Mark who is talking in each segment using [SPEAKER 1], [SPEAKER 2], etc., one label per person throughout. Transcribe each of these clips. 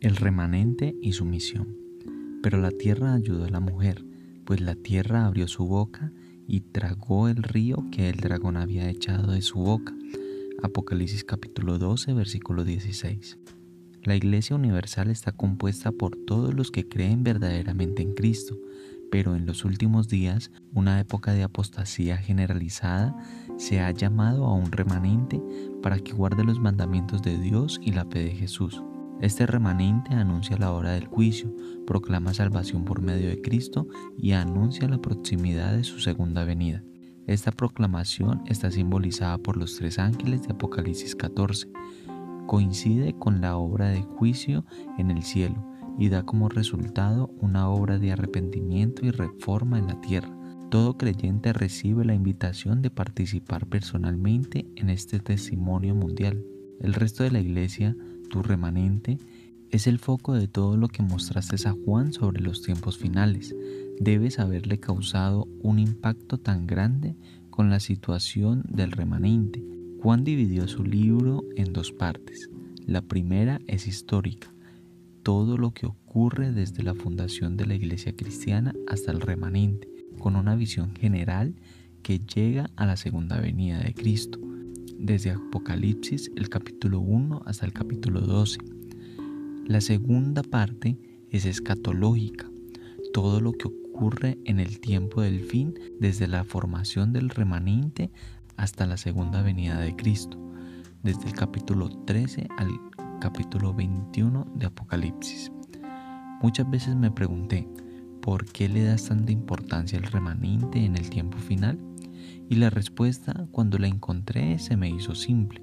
[SPEAKER 1] remanente y su misión. Pero la tierra ayudó a la mujer, pues la tierra abrió su boca y tragó el río que el dragón había echado de su boca. Apocalipsis capítulo 12, versículo 16. La Iglesia Universal está compuesta por todos los que creen verdaderamente en Cristo, pero en los últimos días, una época de apostasía generalizada, se ha llamado a un remanente para que guarde los mandamientos de Dios y la fe de Jesús. Este remanente anuncia la hora del juicio, proclama salvación por medio de Cristo y anuncia la proximidad de su segunda venida. Esta proclamación está simbolizada por los tres ángeles de Apocalipsis 14. Coincide con la obra de juicio en el cielo y da como resultado una obra de arrepentimiento y reforma en la tierra. Todo creyente recibe la invitación de participar personalmente en este testimonio mundial. El resto de la iglesia tu remanente, es el foco de todo lo que mostraste a Juan sobre los tiempos finales. Debes haberle causado un impacto tan grande con la situación del remanente. Juan dividió su libro en dos partes. La primera es histórica, todo lo que ocurre desde la fundación de la iglesia cristiana hasta el remanente, con una visión general que llega a la segunda venida de Cristo desde Apocalipsis el capítulo 1 hasta el capítulo 12. La segunda parte es escatológica, todo lo que ocurre en el tiempo del fin desde la formación del remanente hasta la segunda venida de Cristo, desde el capítulo 13 al capítulo 21 de Apocalipsis. Muchas veces me pregunté, ¿por qué le das tanta importancia al remanente en el tiempo final? Y la respuesta, cuando la encontré, se me hizo simple.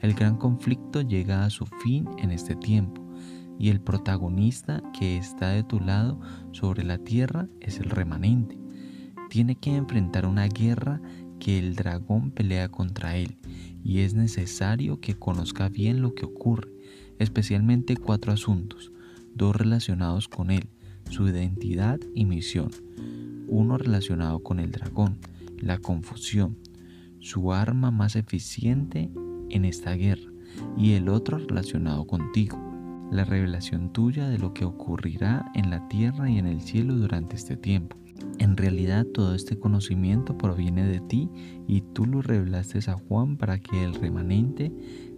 [SPEAKER 1] El gran conflicto llega a su fin en este tiempo, y el protagonista que está de tu lado sobre la tierra es el remanente. Tiene que enfrentar una guerra que el dragón pelea contra él, y es necesario que conozca bien lo que ocurre, especialmente cuatro asuntos, dos relacionados con él, su identidad y misión, uno relacionado con el dragón, la confusión, su arma más eficiente en esta guerra, y el otro relacionado contigo, la revelación tuya de lo que ocurrirá en la tierra y en el cielo durante este tiempo. En realidad todo este conocimiento proviene de ti y tú lo revelaste a Juan para que el remanente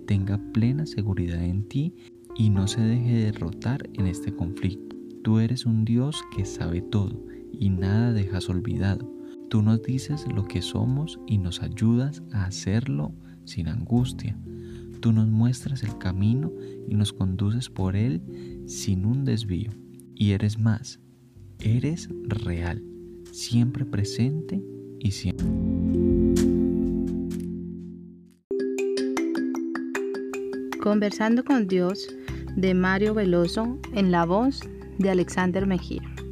[SPEAKER 1] tenga plena seguridad en ti y no se deje derrotar en este conflicto. Tú eres un Dios que sabe todo y nada dejas olvidado. Tú nos dices lo que somos y nos ayudas a hacerlo sin angustia. Tú nos muestras el camino y nos conduces por él sin un desvío. Y eres más, eres real, siempre presente y siempre.
[SPEAKER 2] Conversando con Dios de Mario Veloso en la voz de Alexander Mejía.